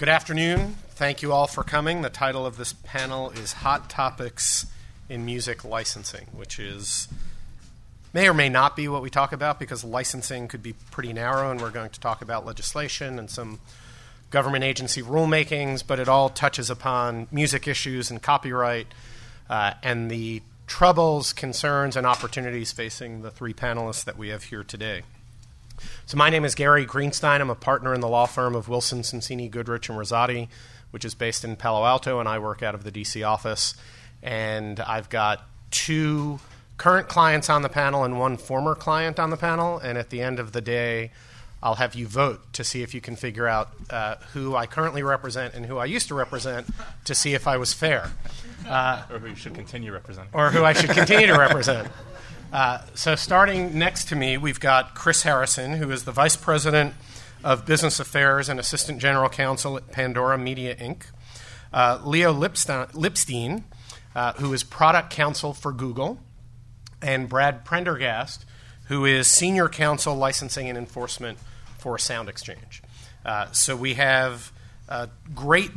Good afternoon. Thank you all for coming. The title of this panel is Hot Topics in Music Licensing, which is may or may not be what we talk about because licensing could be pretty narrow, and we're going to talk about legislation and some government agency rulemakings, but it all touches upon music issues and copyright uh, and the troubles, concerns, and opportunities facing the three panelists that we have here today. So, my name is Gary Greenstein. I'm a partner in the law firm of Wilson, Sonsini, Goodrich, and Rosati, which is based in Palo Alto, and I work out of the DC office. And I've got two current clients on the panel and one former client on the panel. And at the end of the day, I'll have you vote to see if you can figure out uh, who I currently represent and who I used to represent to see if I was fair. Uh, or who you should continue representing. Or who I should continue to represent. Uh, so, starting next to me, we've got Chris Harrison, who is the Vice President of Business Affairs and Assistant General Counsel at Pandora Media Inc., uh, Leo Lipstein, uh, who is Product Counsel for Google, and Brad Prendergast, who is Senior Counsel Licensing and Enforcement for Sound Exchange. Uh, so we have great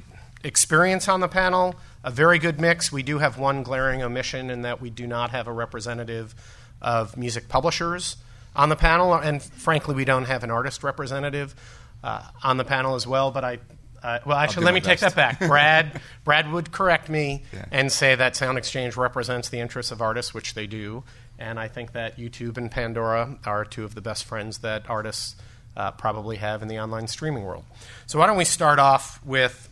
experience on the panel, a very good mix. We do have one glaring omission in that we do not have a representative of music publishers on the panel, and frankly, we don't have an artist representative uh, on the panel as well. But I, uh, well, actually, let me best. take that back. Brad, Brad would correct me yeah. and say that Sound Exchange represents the interests of artists, which they do. And I think that YouTube and Pandora are two of the best friends that artists uh, probably have in the online streaming world. So why don't we start off with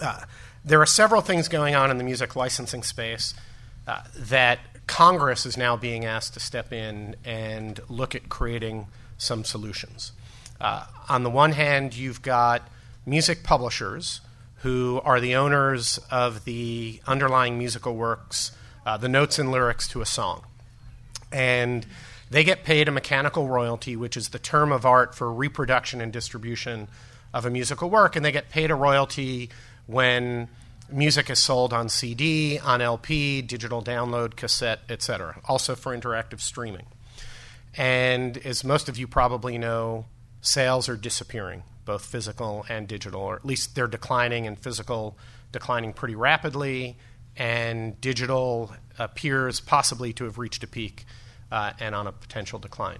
uh, there are several things going on in the music licensing space uh, that Congress is now being asked to step in and look at creating some solutions. Uh, on the one hand, you've got music publishers who are the owners of the underlying musical works, uh, the notes and lyrics to a song. And they get paid a mechanical royalty, which is the term of art for reproduction and distribution of a musical work, and they get paid a royalty when music is sold on CD, on LP, digital download, cassette, etc. Also for interactive streaming. And as most of you probably know, sales are disappearing, both physical and digital, or at least they're declining, and physical declining pretty rapidly, and digital appears possibly to have reached a peak uh, and on a potential decline.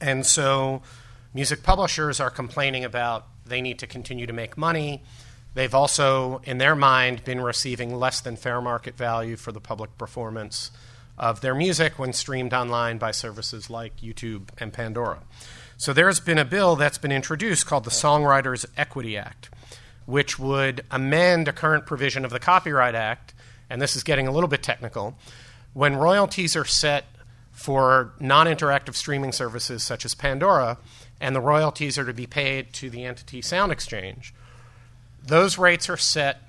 And so music publishers are complaining about they need to continue to make money They've also, in their mind, been receiving less than fair market value for the public performance of their music when streamed online by services like YouTube and Pandora. So there's been a bill that's been introduced called the Songwriters Equity Act, which would amend a current provision of the Copyright Act, and this is getting a little bit technical. When royalties are set for non interactive streaming services such as Pandora, and the royalties are to be paid to the entity Sound Exchange, those rates are set,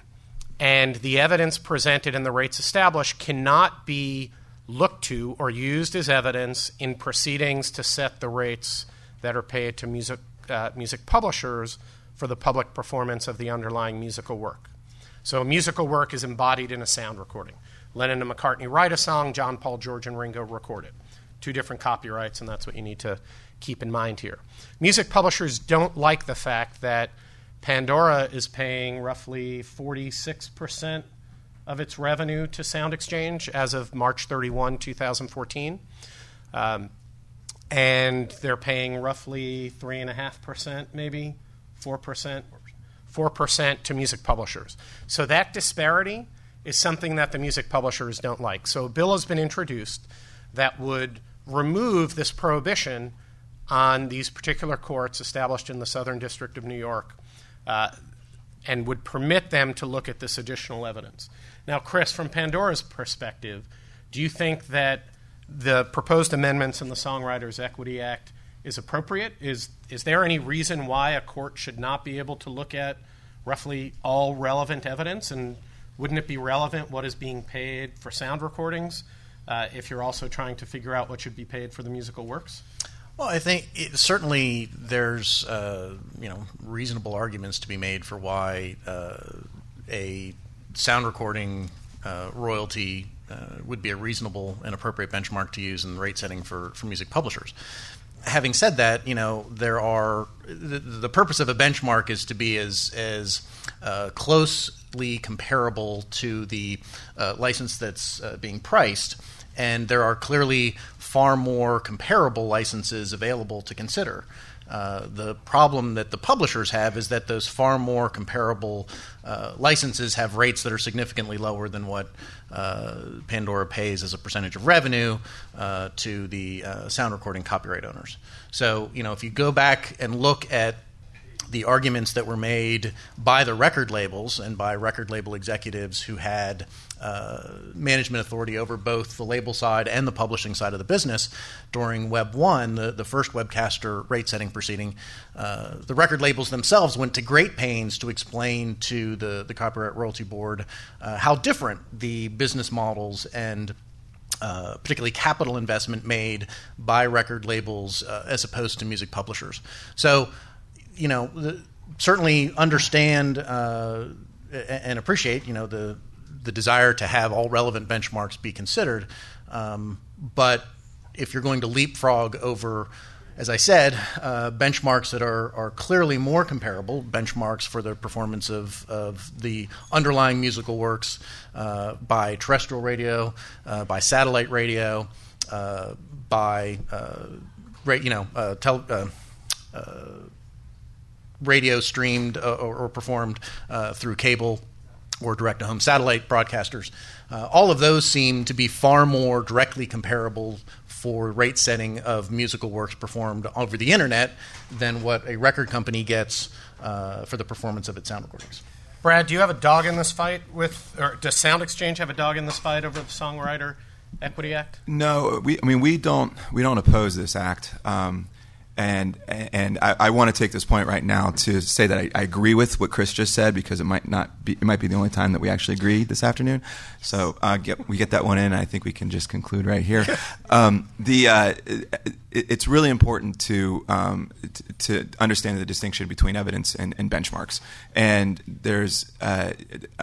and the evidence presented and the rates established cannot be looked to or used as evidence in proceedings to set the rates that are paid to music, uh, music publishers for the public performance of the underlying musical work. So, a musical work is embodied in a sound recording. Lennon and McCartney write a song, John, Paul, George, and Ringo record it. Two different copyrights, and that's what you need to keep in mind here. Music publishers don't like the fact that Pandora is paying roughly 46% of its revenue to Sound Exchange as of March 31, 2014. Um, and they're paying roughly 3.5%, maybe 4%, 4% to music publishers. So that disparity is something that the music publishers don't like. So a bill has been introduced that would remove this prohibition on these particular courts established in the Southern District of New York uh, and would permit them to look at this additional evidence. Now, Chris, from Pandora's perspective, do you think that the proposed amendments in the Songwriters Equity Act is appropriate? Is, is there any reason why a court should not be able to look at roughly all relevant evidence? And wouldn't it be relevant what is being paid for sound recordings uh, if you're also trying to figure out what should be paid for the musical works? Well, I think it, certainly there's uh, you know reasonable arguments to be made for why uh, a sound recording uh, royalty uh, would be a reasonable and appropriate benchmark to use in rate setting for, for music publishers. having said that, you know there are the, the purpose of a benchmark is to be as as uh, closely comparable to the uh, license that's being priced, and there are clearly far more comparable licenses available to consider. Uh, the problem that the publishers have is that those far more comparable uh, licenses have rates that are significantly lower than what uh, Pandora pays as a percentage of revenue uh, to the uh, sound recording copyright owners. So, you know, if you go back and look at the arguments that were made by the record labels and by record label executives who had uh, management authority over both the label side and the publishing side of the business during Web 1, the, the first webcaster rate setting proceeding. Uh, the record labels themselves went to great pains to explain to the, the Copyright Royalty Board uh, how different the business models and uh, particularly capital investment made by record labels uh, as opposed to music publishers. So, you know, the, certainly understand uh, and appreciate, you know, the the desire to have all relevant benchmarks be considered. Um, but if you're going to leapfrog over, as I said, uh, benchmarks that are, are clearly more comparable, benchmarks for the performance of, of the underlying musical works uh, by terrestrial radio, uh, by satellite radio, uh, by uh, you know uh, tele, radio streamed or, or performed through cable or direct to home satellite broadcasters. Uh, all of those seem to be far more directly comparable for rate setting of musical works performed over the internet than what a record company gets uh, for the performance of its sound recordings. Brad, do you have a dog in this fight with, or does Sound Exchange have a dog in this fight over the Songwriter Equity Act? No, we. I mean, we don't. We don't oppose this act. Um, and and I, I, want to take this point right now to say that I, I, agree with what Chris just said because it might not be it might be the only time that we actually agree this afternoon. So uh, get, we get that one in. I think we can just conclude right here. Um, the uh, it, it's really important to um, t- to understand the distinction between evidence and, and benchmarks. And there's uh,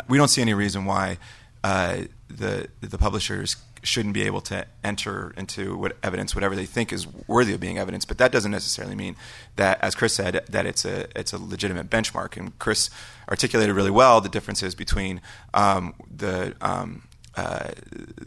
we don't see any reason why uh, the the publishers shouldn't be able to enter into what evidence whatever they think is worthy of being evidence. But that doesn't necessarily mean that, as Chris said, that it's a it's a legitimate benchmark. And Chris articulated really well the differences between um, the um, uh,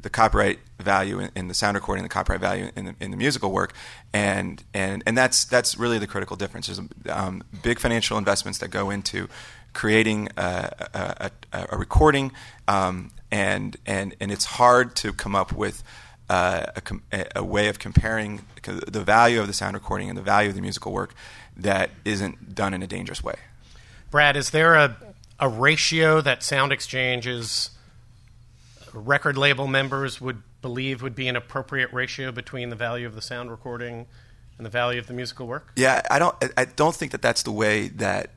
the copyright value in, in, the sound recording, the copyright value in the, in the, musical work, and and and that's that's really the critical difference. There's um, big financial investments that go into creating a, a, a, a recording um, and and and it's hard to come up with uh, a, a, way of comparing the value of the sound recording and the value of the musical work that isn't done in a dangerous way. Brad, is there a a ratio that Sound Exchange's record label members would believe would be an appropriate ratio between the value of the sound recording and the value of the musical work? Yeah, I don't. I don't think that that's the way that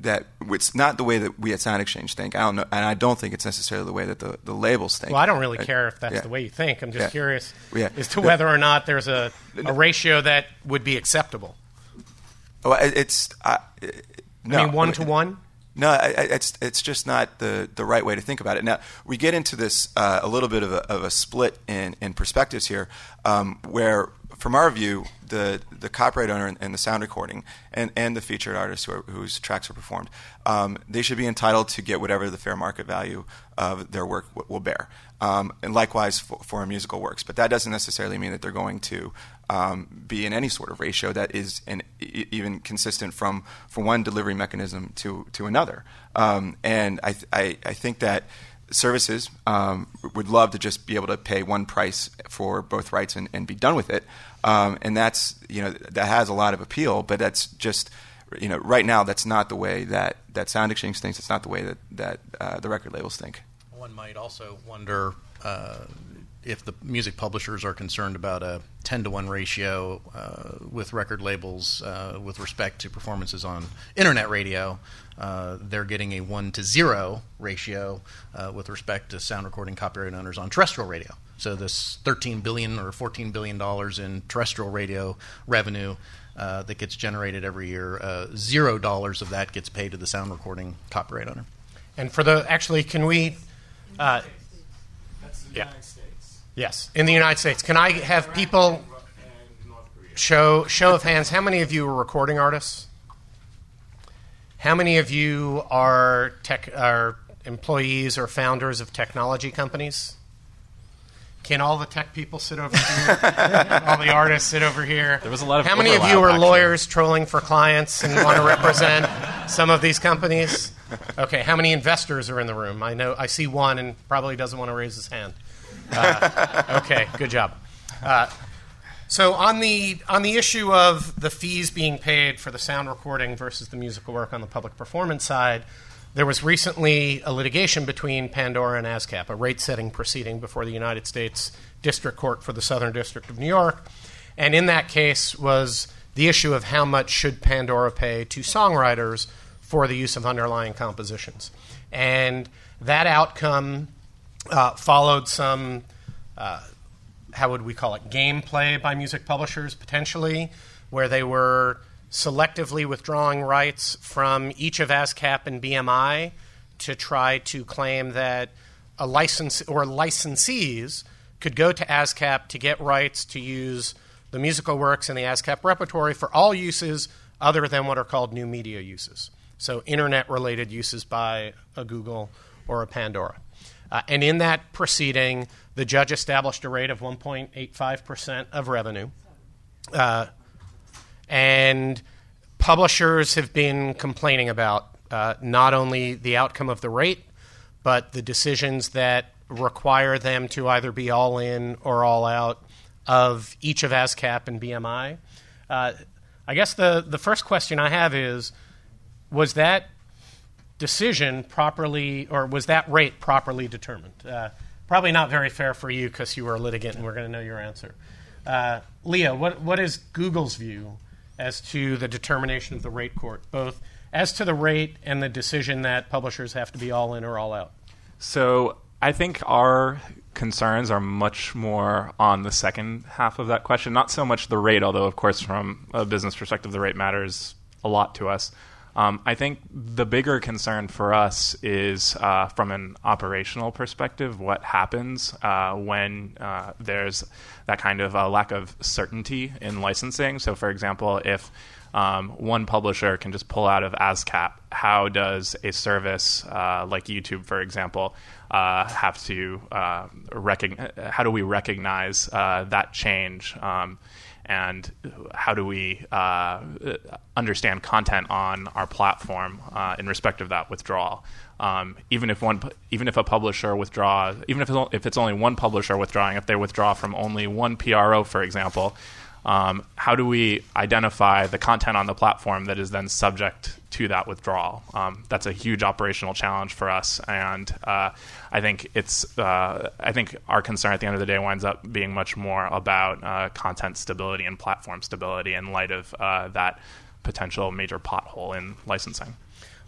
that it's not the way that we at Sound Exchange think. I don't know, and I don't think it's necessarily the way that the, the labels think. Well, I don't really care if that's yeah. the way you think. I'm just yeah. curious yeah. as to whether or not there's a, a ratio that would be acceptable. Oh, it's uh, no, I mean one to one. No, it's it's just not the, the right way to think about it. Now we get into this uh, a little bit of a, of a split in, in perspectives here, um, where from our view, the the copyright owner and, the sound recording and, and the featured artist who are, whose tracks are performed, um, they should be entitled to get whatever the fair market value of their work w- will bear. Um, and likewise for, for, musical works. But that doesn't necessarily mean that they're going to um, be in any sort of ratio that is in, e- even consistent from, from one delivery mechanism to, to another. Um, and I, I, I think that services um, would love to just be able to pay one price for both rights and, and be done with it. Um, and that's you know that has a lot of appeal, but that's just you know right now that's not the way that, that Sound Exchange thinks. It's not the way that that uh, the record labels think. One might also wonder uh, if the music publishers are concerned about a 10 to 1 ratio uh, with record labels uh, with respect to performances on internet radio, uh, they're getting a 1 to 0 ratio uh, with respect to sound recording copyright owners on terrestrial radio. So this 13 billion or 14 billion dollars in terrestrial radio revenue uh, that gets generated every year, uh, zero dollars of that gets paid to the sound recording copyright owner. And for the actually, can we? yeah. Yes, in the United States. Can I have people? show show of hands. How many of you are recording artists? How many of you are tech are employees or founders of technology companies? Can all the tech people sit over here? all the artists sit over here. There was a lot of How many of you are actually. lawyers trolling for clients and want to represent some of these companies? Okay. How many investors are in the room? I know I see one and probably doesn't want to raise his hand. Uh, okay. Good job. Uh, so on the on the issue of the fees being paid for the sound recording versus the musical work on the public performance side, there was recently a litigation between Pandora and ASCAP, a rate-setting proceeding before the United States District Court for the Southern District of New York, and in that case was the issue of how much should Pandora pay to songwriters for the use of underlying compositions, and that outcome uh, followed some how would we call it gameplay by music publishers potentially where they were selectively withdrawing rights from each of ASCAP and BMI to try to claim that a license or licensees could go to ASCAP to get rights to use the musical works in the ASCAP repertory for all uses other than what are called new media uses. So internet related uses by a Google or a Pandora. Uh, and in that proceeding, the judge established a rate of 1.85% of revenue. Uh, and publishers have been complaining about uh, not only the outcome of the rate, but the decisions that require them to either be all in or all out of each of ASCAP and BMI. Uh, I guess the, the first question I have is was that decision properly, or was that rate properly determined? Uh, probably not very fair for you because you were a litigant and we're going to know your answer. Uh, Leah, what, what is Google's view as to the determination of the rate court, both as to the rate and the decision that publishers have to be all in or all out? So I think our concerns are much more on the second half of that question. Not so much the rate, although, of course, from a business perspective, the rate matters a lot to us. Um, I think the bigger concern for us is uh, from an operational perspective what happens uh, when uh, there's that kind of lack of certainty in licensing. So, for example, if um, one publisher can just pull out of ASCAP, how does a service uh, like YouTube, for example, uh, have to uh, recognize? How do we recognize that change? Um, and how do we uh, understand content on our platform uh, in respect of that withdrawal? Um, even if one, even if a publisher withdraws, even if it's, if it's only one publisher withdrawing, if they withdraw from only one PRO, for example, um, how do we identify the content on the platform that is then subject to that withdrawal? Um, that's a huge operational challenge for us, and uh, I think it's uh, I think our concern at the end of the day winds up being much more about uh, content stability and platform stability in light of uh, that potential major pothole in licensing.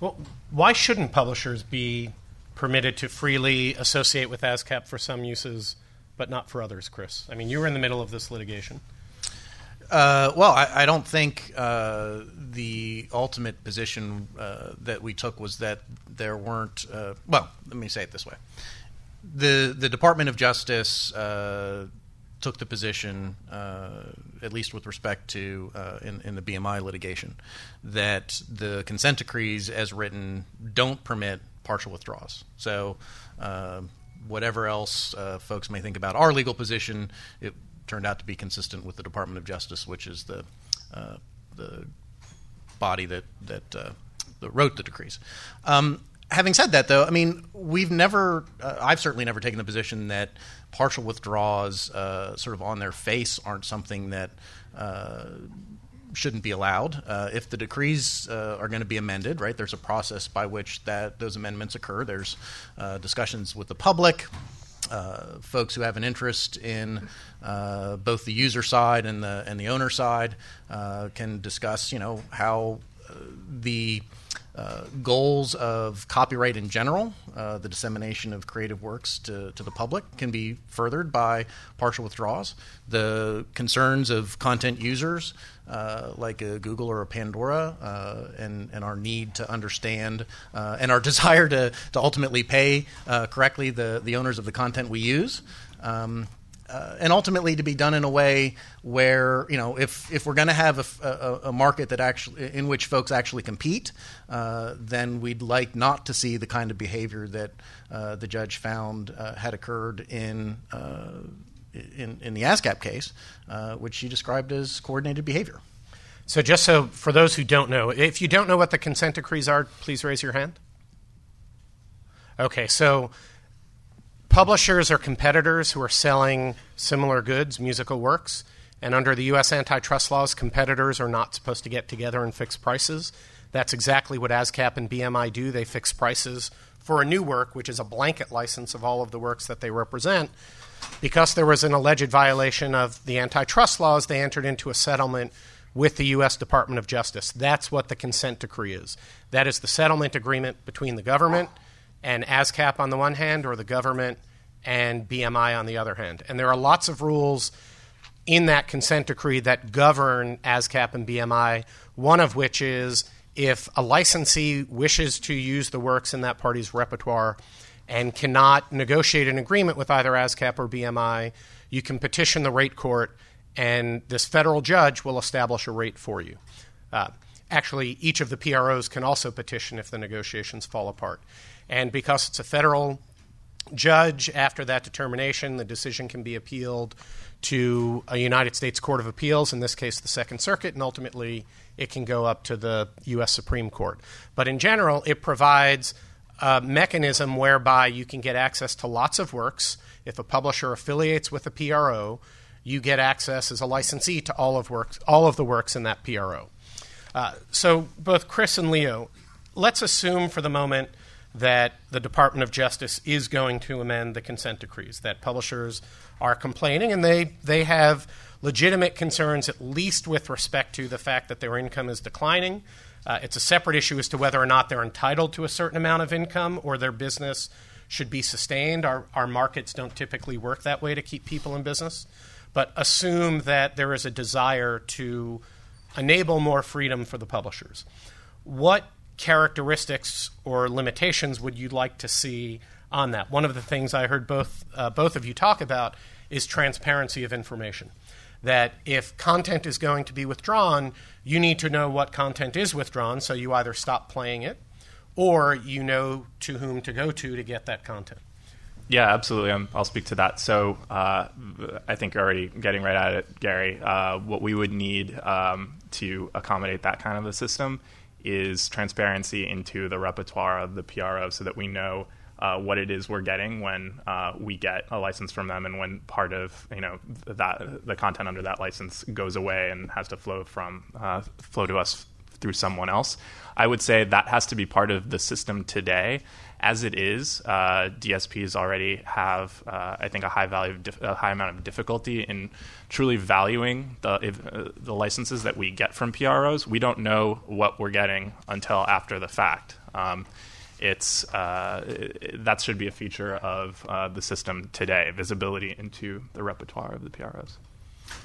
Well, why shouldn't publishers be permitted to freely associate with ASCAP for some uses, but not for others, Chris? I mean, you were in the middle of this litigation. Uh, well, I, I don't think uh, the ultimate position uh, that we took was that there weren't. Uh, well, let me say it this way: the the Department of Justice uh, took the position, uh, at least with respect to in, in the BMI litigation, that the consent decrees, as written, don't permit partial withdrawals. So. Whatever else folks may think about our legal position, it turned out to be consistent with the Department of Justice, which is the uh, the body that that, uh, that wrote the decrees. Um, having said that, though, I mean, we've never, uh, I've certainly never taken the position that partial withdrawals, uh, sort of on their face, aren't something that uh, shouldn't be allowed. Uh, if the decrees uh, are going to be amended, right, there's a process by which that those amendments occur. There's uh, discussions with the public. Uh, folks who have an interest in uh, both the user side and the and the owner side uh, can discuss, you know, how the uh, goals of copyright in general, uh, the dissemination of creative works to, to the public, can be furthered by partial withdrawals. The concerns of content users, uh, like a Google or a Pandora, uh, and, and our need to understand uh, and our desire to, to ultimately pay uh, correctly the, the owners of the content we use. Um, uh, and ultimately to be done in a way where you know if if we're going to have a, a, a, market that actually in which folks actually compete, uh, then we'd like not to see the kind of behavior that uh, the judge found uh, had occurred in. in, in the ASCAP case, which she described as coordinated behavior. So, just so for those who don't know, if you don't know what the consent decrees are, please raise your hand. Okay, so publishers or competitors who are selling similar goods, musical works, and under the U.S. antitrust laws, competitors are not supposed to get together and fix prices. That's exactly what ASCAP and BMI do. They fix prices for a new work, which is a blanket license of all of the works that they represent. Because there was an alleged violation of the antitrust laws, they entered into a settlement with the U.S. Department of Justice. That's what the consent decree is. That is the settlement agreement between the government and ASCAP on the one hand, or the government and BMI on the other hand. And there are lots of rules in that consent decree that govern ASCAP and BMI, one of which is if a licensee wishes to use the works in that party's repertoire and cannot negotiate an agreement with either ASCAP or BMI, you can petition the rate court, and this federal judge will establish a rate for you. Uh, actually, each of the PROs can also petition if the negotiations fall apart. And because it's a federal judge, after that determination, the decision can be appealed to a United States Court of Appeals, in this case, the Second Circuit, and ultimately it can go up to the U.S. Supreme Court. But in general, it provides a mechanism whereby you can get access to lots of works. If a publisher affiliates with a PRO, you get access as a licensee to all of works, all of the works in that PRO. Uh, so both Chris and Leo, let's assume for the moment that the Department of Justice is going to amend the consent decrees, that publishers are complaining, and they, they have legitimate concerns, at least with respect to the fact that their income is declining. Uh, it's a separate issue as to whether or not they're entitled to a certain amount of income or their business should be sustained. Our, our markets don't typically work that way to keep people in business. But assume that there is a desire to enable more freedom for the publishers. What characteristics or limitations would you like to see on that? One of the things I heard both uh, both of you talk about is transparency of information. That if content is going to be withdrawn, you need to know what content is withdrawn, so you either stop playing it or you know to whom to go to to get that content. Yeah, absolutely. i will speak to that. So uh, I think you're already getting right at it, Gary. Uh, what we would need um, to accommodate that kind of a system is transparency into the repertoire of the PRO so that we know uh, what it is we're getting when uh, we get a license from them and when part of you know that the content under that license goes away and has to flow from uh, flow to us through someone else. I would say that has to be part of the system today. As it is, uh, DSPs already have, uh, I think, a high value, a high amount of difficulty in truly valuing the if, uh, the licenses that we get from PROs. We don't know what we're getting until after the fact. Um, it's uh, it, that should be a feature of uh, the system today: visibility into the repertoire of the PROs.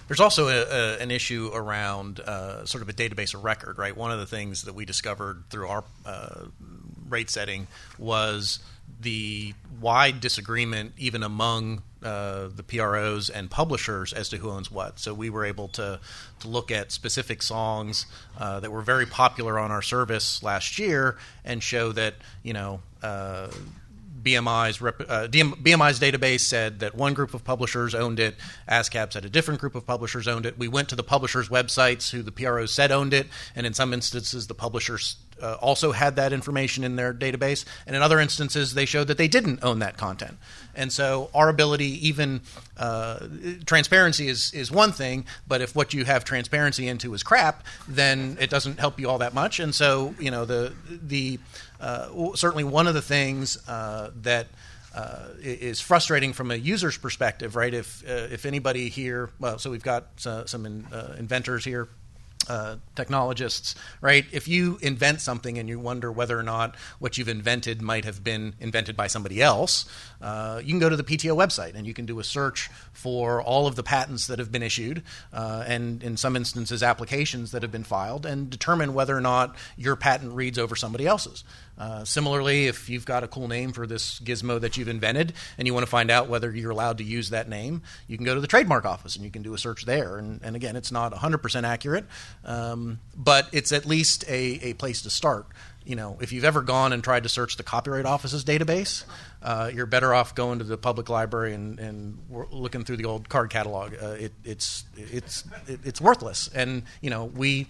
There's also a, a, an issue around uh, sort of a database of record, right? One of the things that we discovered through our uh, rate setting was the wide disagreement, even among uh, the PROs and publishers, as to who owns what. So we were able to to look at specific songs uh, that were very popular on our service last year and show that you know uh, BMI's uh, BMI's database said that one group of publishers owned it. ASCAP said a different group of publishers owned it. We went to the publishers' websites who the PROs said owned it, and in some instances the publishers uh, also had that information in their database, and in other instances they showed that they didn't own that content. And so our ability, even uh, transparency is is one thing, but if what you have transparency into is crap, then it doesn't help you all that much. And so you know the the certainly one of the things uh, that uh, is frustrating from a user's perspective, right? If uh, if anybody here, well, so we've got uh, some in, uh, inventors here uh, technologists, right? If you invent something and you wonder whether or not what you've invented might have been invented by somebody else, uh, you can go to the PTO website and you can do a search for all of the patents that have been issued uh, and, in some instances, applications that have been filed and determine whether or not your patent reads over somebody else's. Uh, similarly, if you've got a cool name for this gizmo that you've invented and you want to find out whether you're allowed to use that name, you can go to the trademark office and you can do a search there. And, and again, it's not 100% accurate, um, but it's at least a, a place to start you know, if you've ever gone and tried to search the Copyright Office's database, uh, you're better off going to the public library and, and looking through the old card catalog. Uh, it, it's it's it's worthless. And you know, we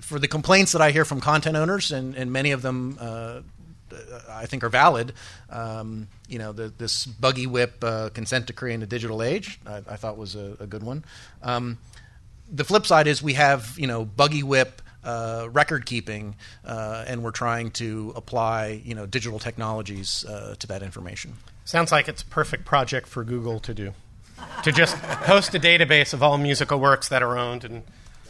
for the complaints that I hear from content owners, and, and many of them. Uh, I think are valid. Um, you know, the, this buggy whip uh, consent decree in the digital age, I, I thought was a, a good one. Um, the flip side is we have, you know, buggy whip uh, record keeping, uh, and we're trying to apply you know digital technologies uh, to that information. Sounds like it's a perfect project for Google to do, to just host a database of all musical works that are owned and.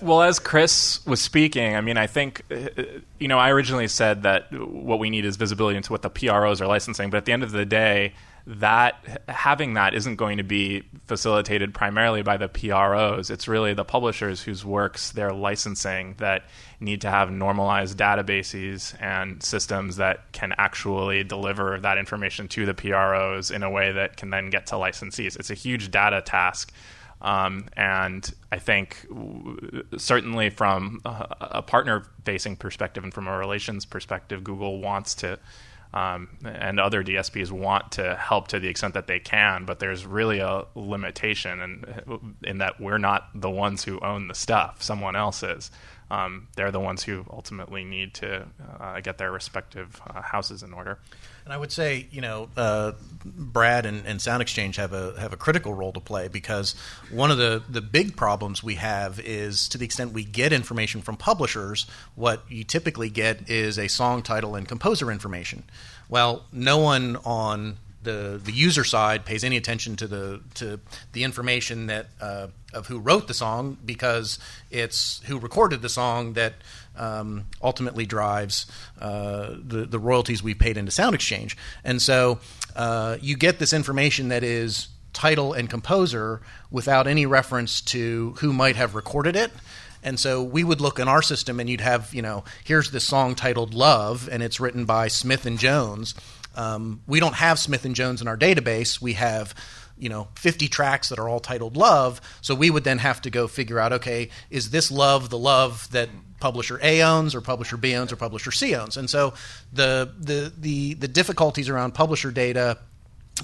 Well, as Chris was speaking, I mean, I think, uh, you know, I originally said that what we need is visibility into what the PROs are licensing, but at the end of the day, that having that isn't going to be facilitated primarily by the PROs. It's really the publishers whose works they're licensing that need to have normalized databases and systems that can actually deliver that information to the PROs in a way that can then get to licensees. It's a huge data task. Um, and I think certainly from a, a partner facing perspective and from a relations perspective, Google wants to um, and other DSPs want to help to the extent that they can, but there's really a limitation in, in that we're not the ones who own the stuff; someone else is. Um, they're the ones who ultimately need to uh, get their respective uh, houses in order. And I would say, you know, uh, Brad and, and, Sound Exchange have a have a critical role to play because one of the the big problems we have is to the extent we get information from publishers, what you typically get is a song title and composer information. Well, no one on the the user side pays any attention to the to the information that uh, of who wrote the song because it's who recorded the song that um, ultimately drives uh, the the royalties we paid into Sound Exchange, and so uh, you get this information that is title and composer without any reference to who might have recorded it. And so we would look in our system, and you'd have, you know, here's this song titled "Love," and it's written by Smith and Jones um, we don't have Smith and Jones in our database. We have you know 50 tracks that are all titled love so we would then have to go figure out okay is this love the love that publisher a owns or publisher b owns or publisher c owns. And so the the the, the difficulties around publisher data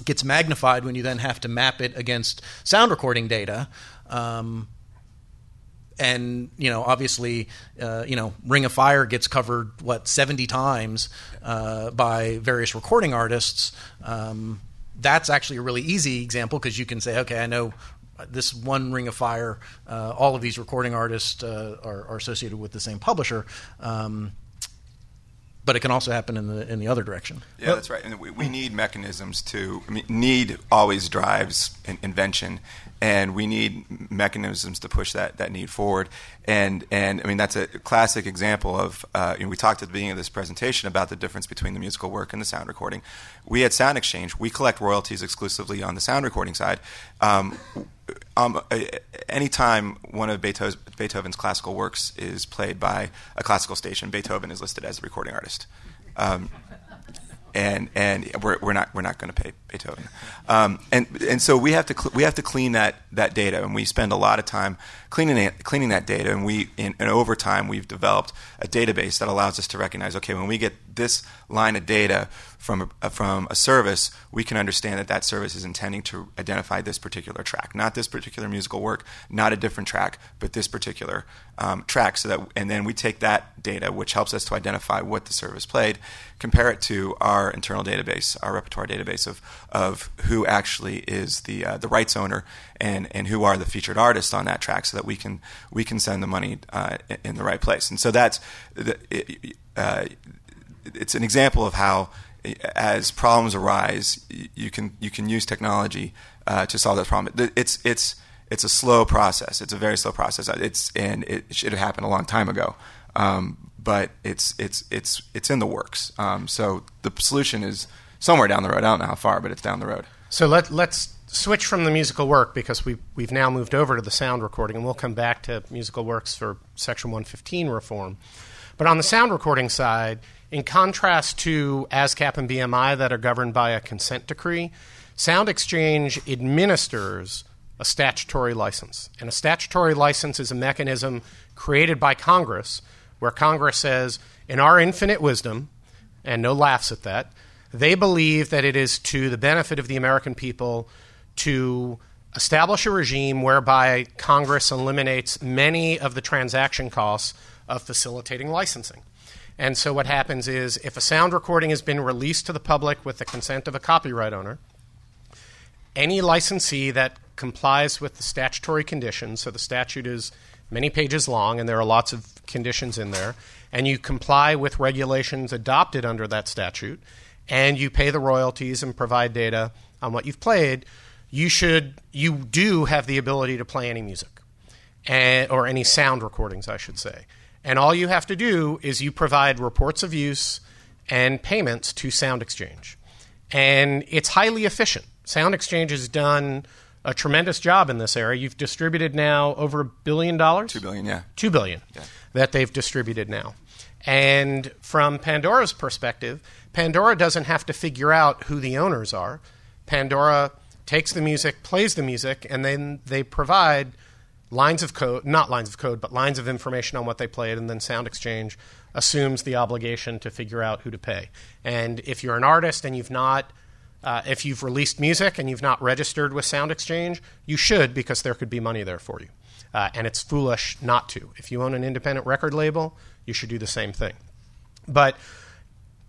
gets magnified when you then have to map it against sound recording data. Um, and you know obviously uh, you know ring of fire gets covered what 70 times uh, by various recording artists. Um, that's actually a really easy example because you can say okay i know this one ring of fire uh, all of these recording artists uh, are, are, associated with the same publisher um, but it can also happen in the in the other direction. Yeah, that's right. And we, we need mechanisms to. I mean, need always drives in, invention, and we need mechanisms to push that, that need forward. And and I mean that's a classic example of. Uh, you know, we talked at the beginning of this presentation about the difference between the musical work and the sound recording. We at Sound Exchange we collect royalties exclusively on the sound recording side. Um, um, anytime one of Beethoven's, classical works is played by a classical station, Beethoven is listed as a recording artist. Um, and and we're, we're not we're not going to pay Beethoven, um, and and so we have to cl- we have to clean that that data, and we spend a lot of time cleaning it, cleaning that data, and we in, and over time we've developed a database that allows us to recognize okay when we get this line of data from a, from a service, we can understand that that service is intending to identify this particular track, not this particular musical work, not a different track, but this particular um, track. So that, and then we take that data, which helps us to identify what the service played, compare it to our internal database, our repertoire database of of who actually is the uh, the rights owner and and who are the featured artists on that track, so that we can we can send the money uh, in the right place. And so that's the, uh, it's an example of how as problems arise, you can you can use technology uh, to solve that problem. It's it's it's a slow process. It's a very slow process. It's and it should have happened a long time ago. Um, but it's it's it's it's in the works. Um, so the solution is somewhere down the road. I don't know how far, but it's down the road. So let let's switch from the musical work because we we've now moved over to the sound recording, and we'll come back to musical works for Section 115 reform. But on the sound recording side, in contrast to ASCAP and BMI that are governed by a consent decree, Sound Exchange administers a statutory license. And a statutory license is a mechanism created by Congress where Congress says, in our infinite wisdom, and no laughs at that, they believe that it is to the benefit of the American people to establish a regime whereby Congress eliminates many of the transaction costs of facilitating licensing. And so what happens is if a sound recording has been released to the public with the consent of a copyright owner, any licensee that complies with the statutory conditions, so the statute is many pages long and there are lots of conditions in there, and you comply with regulations adopted under that statute, and you pay the royalties and provide data on what you've played, you should you do have the ability to play any music and, or any sound recordings, I should say. And all you have to do is you provide reports of use and payments to Sound Exchange. And it's highly efficient. Sound Exchange has done a tremendous job in this area. You've distributed now over a billion dollars? Two billion, yeah. Two billion yeah. that they've distributed now. And from Pandora's perspective, Pandora doesn't have to figure out who the owners are. Pandora takes the music, plays the music, and then they provide lines of code, not lines of code, but lines of information on what they played, and then Sound Exchange assumes the obligation to figure out who to pay. And if you're an artist and you've not, uh, if you've released music and you've not registered with Sound Exchange, you should because there could be money there for you. Uh, and it's foolish not to. If you own an independent record label, you should do the same thing. But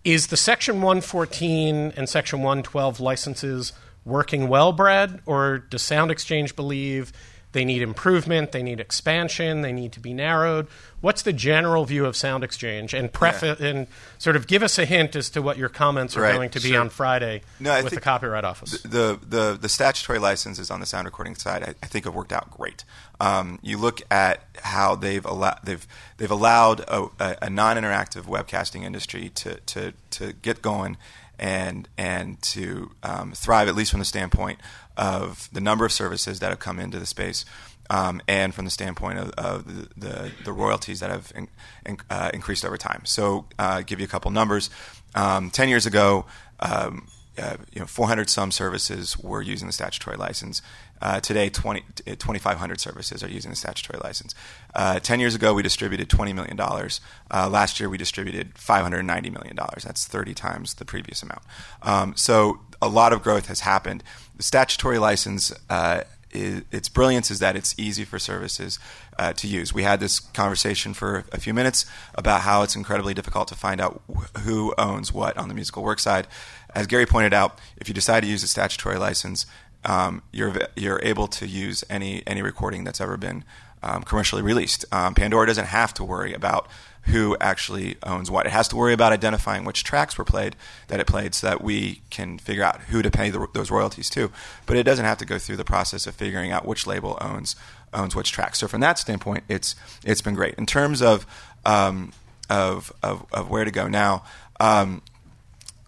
is the Section 114 and Section 112 licenses working well, Brad, or does Sound Exchange believe they need improvement, they need expansion, they need to be narrowed? What's the general view of Sound Exchange? And yeah. and sort of give us a hint as to what your comments are right. going to be sure. on Friday no, with the Copyright Office. The, the, the statutory licenses on the sound recording side, I, I think, have worked out great. Um, you look at how they've allowed they've they've allowed a, a, a non-interactive webcasting industry to, to, to get going and and to um, thrive at least from the standpoint of the number of services that have come into the space. Um, and from the standpoint of, of the, the, the, royalties that have in, in, uh, increased over time. So, uh, give you a couple numbers. Um, Ten years ago, um, uh, you know, 400 some services were using the statutory license. Uh, today, 20, 2,500 services are using the statutory license. Uh, 10 years ago, we distributed $20 million. Uh, last year, we distributed $590 million. That's 30 times the previous amount. Um, so a lot of growth has happened. The statutory license uh, its brilliance is that it's easy for services uh, to use. We had this conversation for a few minutes about how it's incredibly difficult to find out who owns what on the musical work side. As Gary pointed out, if you decide to use a statutory license, um, you're you're able to use any any recording that's ever been um, commercially released. Um, Pandora doesn't have to worry about who actually owns what. It has to worry about identifying which tracks were played that it played, so that we can figure out who to pay the, those royalties to. But it doesn't have to go through the process of figuring out which label owns owns which tracks. So from that standpoint, it's it's been great in terms of um, of, of, of where to go now. Um,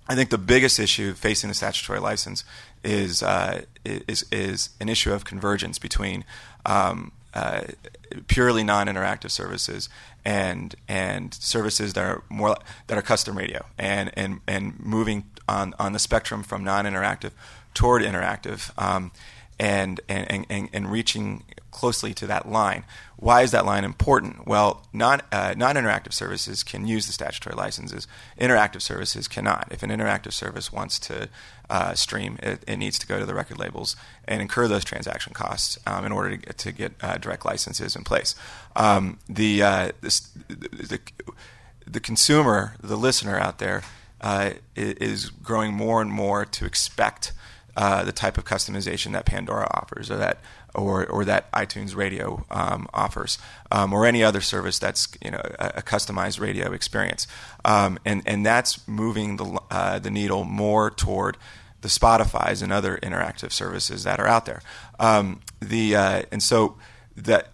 I think the biggest issue facing the statutory license is uh, is is an issue of convergence between um, purely non-interactive services and and services that are more that are custom radio and and and moving on on the spectrum from non-interactive toward interactive. Um, and, and and and reaching closely to that line. Why is that line important? Well, non uh, non-interactive services can use the statutory licenses. Interactive services cannot. If an interactive service wants to uh, stream, it, it, needs to go to the record labels and incur those transaction costs um, in order to get, to get uh, direct licenses in place. Um, the, uh, the, the consumer, the listener out there, uh, is growing more and more to expect uh, the type of customization that Pandora offers, or that or or that iTunes Radio um, offers, um, or any other service that's you know a, a customized radio experience, um, and and that's moving the uh, the needle more toward the Spotify's and other interactive services that are out there. Um, the uh, and so that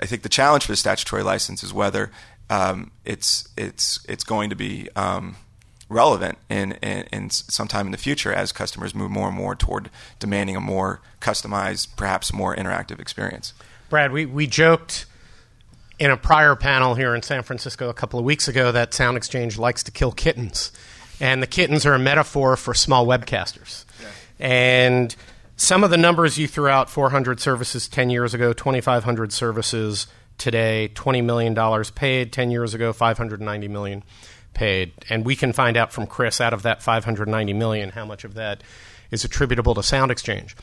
I think the challenge for the statutory license is whether um, it's it's it's going to be um, relevant in, in, in sometime in the future as customers move more and more toward demanding a more customized, perhaps more interactive experience. Brad, we, we joked in a prior panel here in San Francisco a couple of weeks ago that Sound Exchange likes to kill kittens. And the kittens are a metaphor for small webcasters. Yeah. And some of the numbers you threw out 400 services 10 years ago, 2,500 services today, $20 million paid 10 years ago, 590 million paid. And we can find out from Chris out of that 590 million how much of that is attributable to Sound Exchange.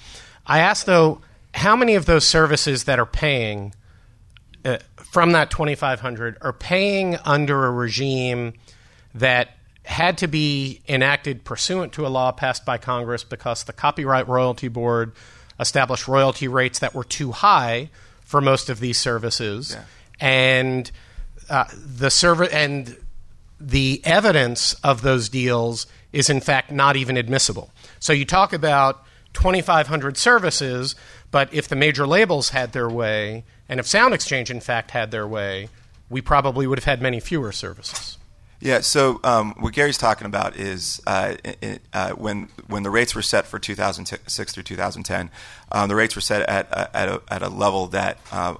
I asked, though, how many of those services that are paying uh, from that 2500 are paying under a regime that had to be enacted pursuant to a law passed by Congress because the Copyright Royalty Board established royalty rates that were too high for most of these services, yeah. and uh, the server and the evidence of those deals is in fact not even admissible. So you talk about 2,500 services, but if the major labels had their way, and if Sound Exchange in fact had their way, we probably would have had many fewer services. Yeah. So um, what Gary's talking about is uh, it, uh, when when the rates were set for 2006 through 2010, um, the rates were set at at a, at a level that uh,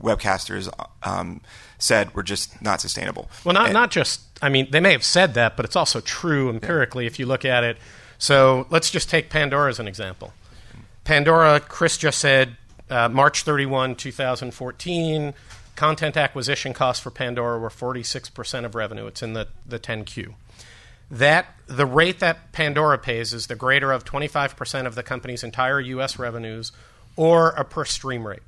webcasters um, said were just not sustainable. Well, not and, not just. I mean, they may have said that, but it's also true empirically yeah. if you look at it. So let's just take Pandora as an example. Pandora, Chris just said uh, March 31, 2014 content acquisition costs for Pandora were 46% of revenue. It's in the, the 10Q. That the rate that Pandora pays is the greater of 25% of the company's entire US revenues or a per stream rate.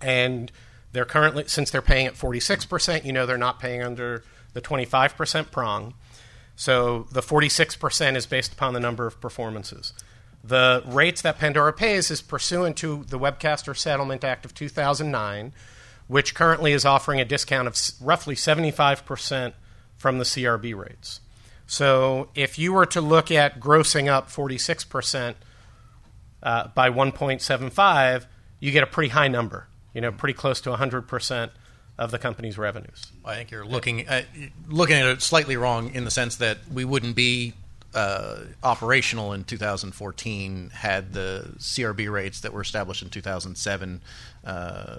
And they're currently since they're paying at 46%, you know they're not paying under the 25% prong. So the 46% is based upon the number of performances. The rates that Pandora pays is pursuant to the Webcaster Settlement Act of 2009, which currently is offering a discount of roughly 75% from the CRB rates. So if you were to look at grossing up 46% uh, by 1.75, you get a pretty high number, you know, pretty close to 100% of the company's revenues. I think you're looking at, looking at it slightly wrong in the sense that we wouldn't be uh, operational in 2014 had the CRB rates that were established in 2007 uh,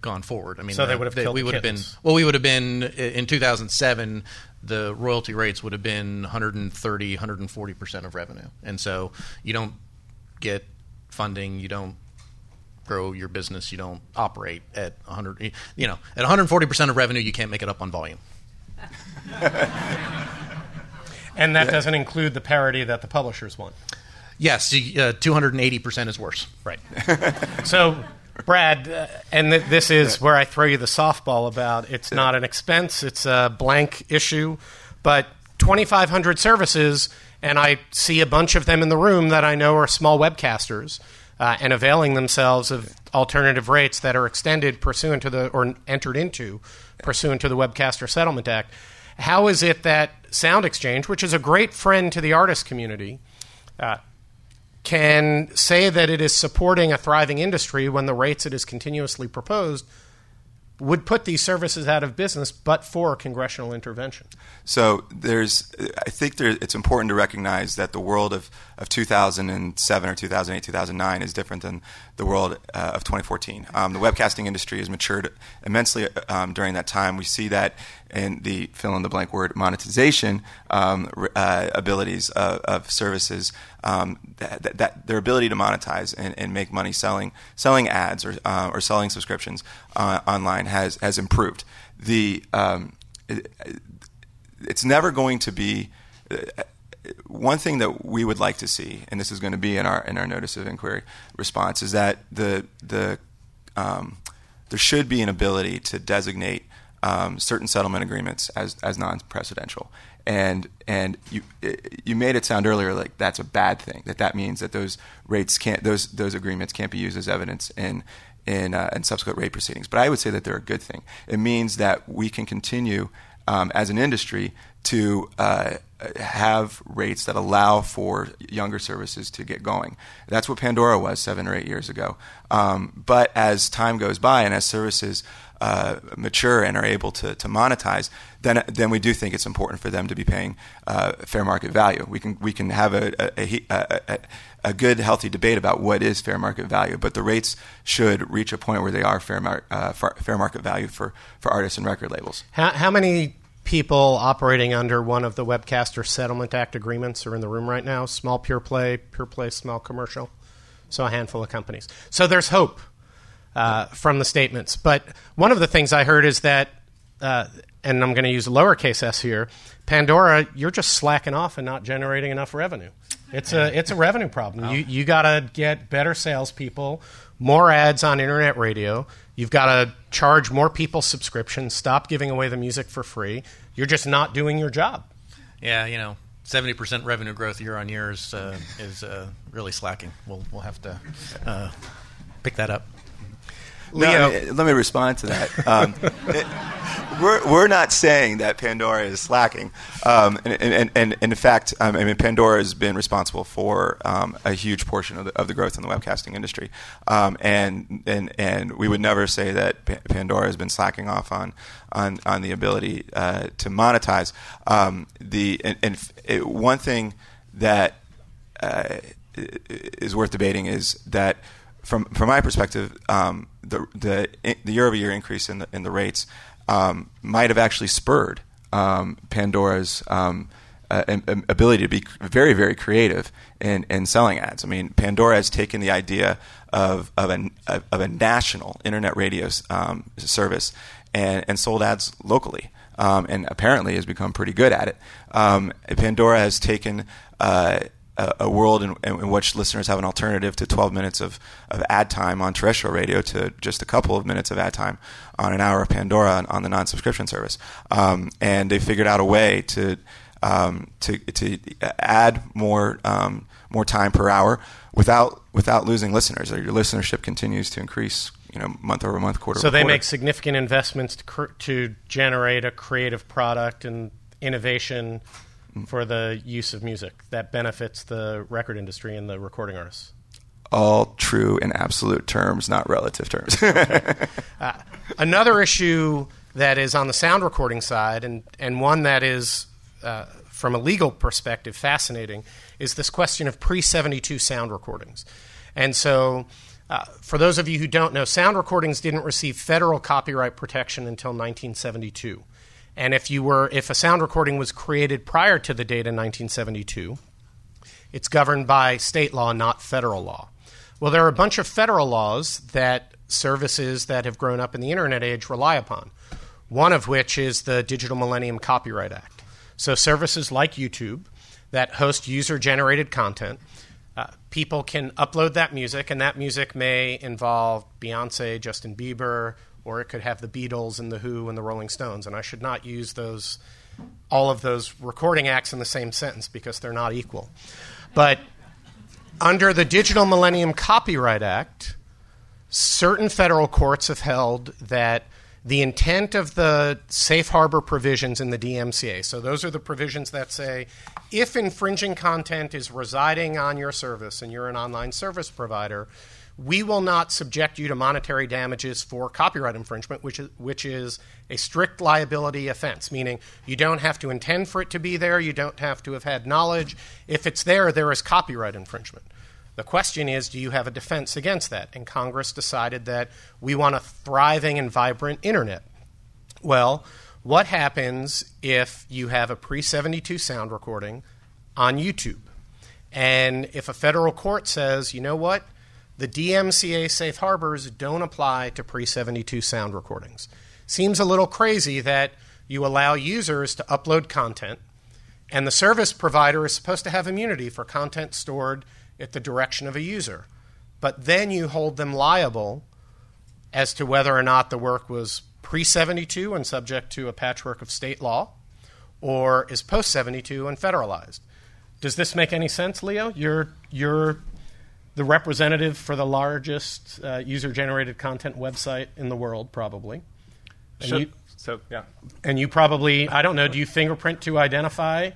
gone forward. I mean, so they would have they, we would have been well. We would have been in 2007. The royalty rates would have been 130, 140 percent of revenue, and so you don't get funding. You don't grow your business. You don't operate at 100. You know, at 140 percent of revenue, you can't make it up on volume. and that doesn't include the parity that the publishers want. Yes, uh, 280 percent is worse. Right. so Brad, uh, and th- this is where I throw you the softball about it's not an expense, it's a blank issue, but 2,500 services, and I see a bunch of them in the room that I know are small webcasters uh, and availing themselves of alternative rates that are extended pursuant to the, or entered into pursuant to the Webcaster Settlement Act. How is it that Sound Exchange, which is a great friend to the artist community, uh, can say that it is supporting a thriving industry when the rates it has continuously proposed would put these services out of business but for congressional intervention. So there's, I think there, it's important to recognize that the world of, of 2007 or 2008, 2009 is different than the world uh, of 2014. Um, the webcasting industry has matured immensely um, during that time. We see that in the fill in the blank word monetization um, uh, abilities of, of services, um, that, that, that, their ability to monetize and, and, make money selling selling ads or uh, or selling subscriptions uh, online has has improved. The um, it, it's never going to be uh, one thing that we would like to see, and this is going to be in our in our notice of inquiry response, is that the the um, there should be an ability to designate um, certain settlement agreements as as non-precedential. And and you you made it sound earlier like that's a bad thing. That that means that those rates can't those those agreements can't be used as evidence in in, uh, in subsequent rate proceedings. But I would say that they're a good thing. It means that we can continue um, as an industry to uh, have rates that allow for younger services to get going. That's what Pandora was seven or eight years ago. Um, but as time goes by and as services uh, mature and are able to, to monetize, then then we do think it's important for them to be paying uh, fair market value. We can we can have a a, a, a, good healthy debate about what is fair market value, but the rates should reach a point where they are fair mar- uh, fair market value for, for artists and record labels. How, how many people operating under one of the Webcaster Settlement Act agreements are in the room right now? Small pure play, pure play, small commercial. So a handful of companies. So there's hope uh, from the statements. But one of the things I heard is that, uh, and I'm going to use lowercase s here, Pandora, you're just slacking off and not generating enough revenue. It's a it's a revenue problem. You you got to get better salespeople, more ads on internet radio. You've got to charge more people subscriptions. Stop giving away the music for free. You're just not doing your job. Yeah, you know, seventy percent revenue growth year on year is uh, is uh, really slacking. We'll we'll have to uh, pick that up. Leo, no, let me respond to that. Um, it, we're, we're not saying that Pandora is slacking, um, and, and, and, and, in fact, um, I mean Pandora has been responsible for um, a huge portion of the, of the growth in the webcasting industry, um, and and and we would never say that Pandora has been slacking off on on on the ability uh, to monetize. Um, the and, and it, one thing that uh, is worth debating is that from from my perspective, um, the the the year over year increase in the in the rates um, might have actually spurred um, Pandora's um, uh, ability to be very very creative in, in selling ads. I mean, Pandora has taken the idea of of a of a national internet radio um, service and and sold ads locally. Um, and apparently has become pretty good at it. Pandora has taken uh, a, a world in, in, which listeners have an alternative to 12 minutes of, of ad time on terrestrial radio to just a couple of minutes of ad time on an hour of Pandora on, on the non subscription service. Um, and they figured out a way to, um, to, to add more, um, more time per hour without, without losing listeners. Your listenership continues to increase you know month over month, quarter. Over So they quarter. make significant investments to, cr- to generate a creative product and innovation for the use of music that benefits the record industry and the recording artists? All true in absolute terms, not relative terms. uh, another issue that is on the sound recording side, and, and one that is, uh, from a legal perspective, fascinating, is this question of pre 72 sound recordings. And so, uh, for those of you who don't know, sound recordings didn't receive federal copyright protection until 1972. And if you were if a sound recording was created prior to the date in 1972, it's governed by state law, not federal law. Well, there are a bunch of federal laws that services that have grown up in the internet age rely upon. One of which is the Digital Millennium Copyright Act. So services like YouTube that host user generated content uh, people can upload that music, and that music may involve Beyonce, Justin Bieber, or it could have the Beatles and the Who and the Rolling Stones. And I should not use those all of those recording acts in the same sentence because they're not equal. But under the Digital Millennium Copyright Act, certain federal courts have held that the intent of the safe harbor provisions in the DMCA. So those are the provisions that say if infringing content is residing on your service and you're an online service provider, we will not subject you to monetary damages for copyright infringement, which is, which is a strict liability offense, meaning you don't have to intend for it to be there, you don't have to have had knowledge. If it's there, there is copyright infringement. The question is, do you have a defense against that? And Congress decided that we want a thriving and vibrant internet. Well, what happens if you have a pre 72 sound recording on YouTube? And if a federal court says, you know what, the DMCA safe harbors don't apply to pre 72 sound recordings. Seems a little crazy that you allow users to upload content, and the service provider is supposed to have immunity for content stored at the direction of a user. But then you hold them liable as to whether or not the work was pre 72 and subject to a patchwork of state law or is post 72 and federalized. Does this make any sense, Leo? You're, you're the representative for the largest uh, user generated content website in the world, probably. And so, you, so, yeah. And you probably, I don't know, do you fingerprint to identify